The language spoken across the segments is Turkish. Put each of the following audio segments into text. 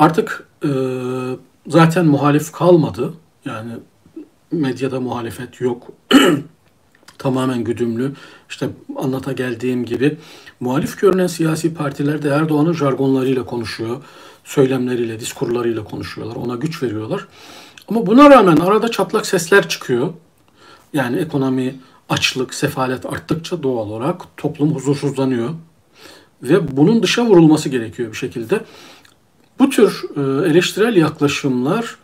Artık e, zaten muhalif kalmadı. Yani medyada muhalefet yok. Tamamen güdümlü. İşte anlata geldiğim gibi muhalif görünen siyasi partiler de Erdoğan'ın jargonlarıyla konuşuyor. Söylemleriyle, diskurlarıyla konuşuyorlar. Ona güç veriyorlar. Ama buna rağmen arada çatlak sesler çıkıyor. Yani ekonomi, açlık, sefalet arttıkça doğal olarak toplum huzursuzlanıyor. Ve bunun dışa vurulması gerekiyor bir şekilde. Bu tür e, eleştirel yaklaşımlar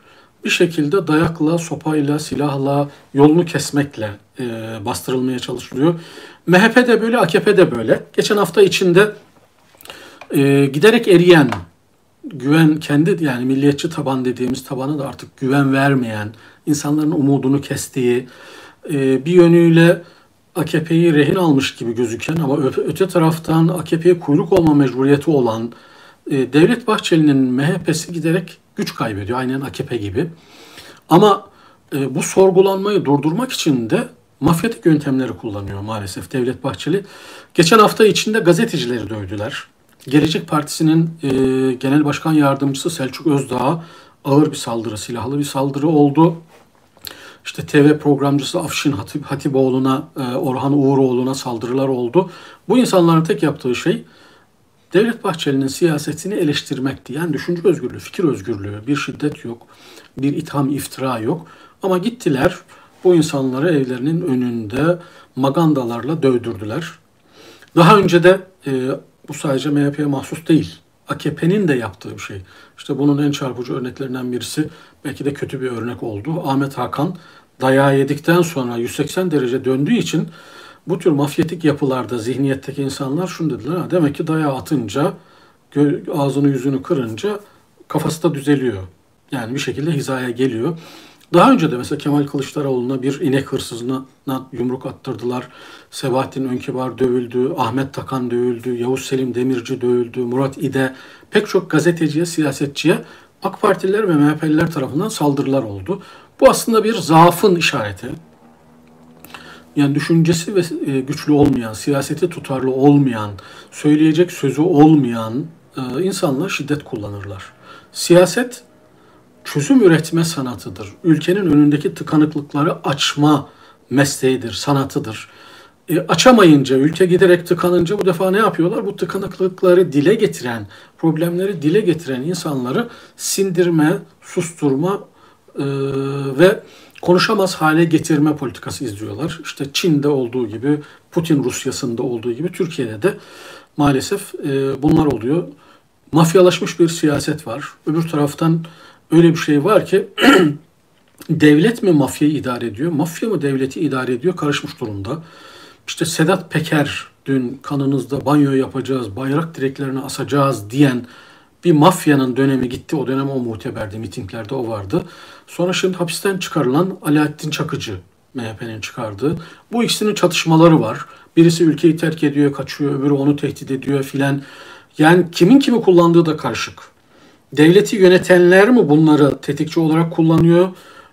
bir şekilde dayakla, sopayla, silahla, yolunu kesmekle e, bastırılmaya çalışılıyor. MHP de böyle, AKP de böyle. Geçen hafta içinde e, giderek eriyen, güven kendi yani milliyetçi taban dediğimiz tabana da artık güven vermeyen, insanların umudunu kestiği, bir yönüyle AKP'yi rehin almış gibi gözüken ama öte taraftan AKP'ye kuyruk olma mecburiyeti olan e, Devlet Bahçeli'nin MHP'si giderek güç kaybediyor. Aynen AKP gibi. Ama e, bu sorgulanmayı durdurmak için de mafyatik yöntemleri kullanıyor maalesef Devlet Bahçeli. Geçen hafta içinde gazetecileri dövdüler. Gelecek Partisi'nin e, Genel Başkan Yardımcısı Selçuk Özdağ'a ağır bir saldırı, silahlı bir saldırı oldu. İşte TV programcısı Afşin Hatip, Hatipoğlu'na, e, Orhan Uğuroğlu'na saldırılar oldu. Bu insanların tek yaptığı şey Devlet Bahçeli'nin siyasetini eleştirmekti. Yani düşünce özgürlüğü, fikir özgürlüğü, bir şiddet yok, bir itham, iftira yok. Ama gittiler bu insanları evlerinin önünde magandalarla dövdürdüler. Daha önce de e, bu sadece MHP'ye mahsus değil. AKP'nin de yaptığı bir şey. İşte bunun en çarpıcı örneklerinden birisi belki de kötü bir örnek oldu. Ahmet Hakan dayağı yedikten sonra 180 derece döndüğü için bu tür mafyatik yapılarda zihniyetteki insanlar şunu dediler. Ha, demek ki dayağı atınca ağzını yüzünü kırınca kafası da düzeliyor. Yani bir şekilde hizaya geliyor. Daha önce de mesela Kemal Kılıçdaroğlu'na bir inek hırsızına yumruk attırdılar. Sebahattin Önkibar dövüldü, Ahmet Takan dövüldü, Yavuz Selim Demirci dövüldü, Murat İde, pek çok gazeteciye, siyasetçiye AK Partililer ve MHP'liler tarafından saldırılar oldu. Bu aslında bir zaafın işareti. Yani düşüncesi ve e, güçlü olmayan, siyaseti tutarlı olmayan, söyleyecek sözü olmayan e, insanlar şiddet kullanırlar. Siyaset çözüm üretme sanatıdır. Ülkenin önündeki tıkanıklıkları açma mesleğidir, sanatıdır. E, açamayınca, ülke giderek tıkanınca bu defa ne yapıyorlar? Bu tıkanıklıkları dile getiren, problemleri dile getiren insanları sindirme, susturma e, ve konuşamaz hale getirme politikası izliyorlar. İşte Çin'de olduğu gibi, Putin Rusya'sında olduğu gibi Türkiye'de de maalesef e, bunlar oluyor. Mafyalaşmış bir siyaset var. Öbür taraftan öyle bir şey var ki devlet mi mafyayı idare ediyor, mafya mı devleti idare ediyor karışmış durumda. İşte Sedat Peker dün kanınızda banyo yapacağız, bayrak direklerini asacağız diyen bir mafyanın dönemi gitti. O dönem o muteberdi, mitinglerde o vardı. Sonra şimdi hapisten çıkarılan Alaaddin Çakıcı MHP'nin çıkardığı. Bu ikisinin çatışmaları var. Birisi ülkeyi terk ediyor, kaçıyor, öbürü onu tehdit ediyor filan. Yani kimin kimi kullandığı da karışık. Devleti yönetenler mi bunları tetikçi olarak kullanıyor?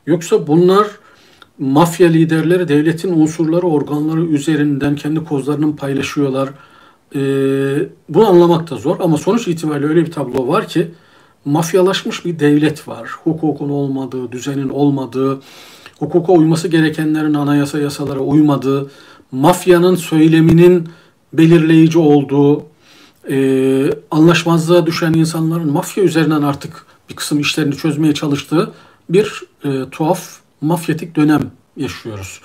Yoksa bunlar mafya liderleri devletin unsurları, organları üzerinden kendi kozlarını paylaşıyorlar. Ee, bunu anlamak da zor ama sonuç itibariyle öyle bir tablo var ki mafyalaşmış bir devlet var. Hukukun olmadığı, düzenin olmadığı, hukuka uyması gerekenlerin anayasa yasalara uymadığı, mafyanın söyleminin belirleyici olduğu, e, anlaşmazlığa düşen insanların mafya üzerinden artık bir kısım işlerini çözmeye çalıştığı bir e, tuhaf mafyatik dönem yaşıyoruz.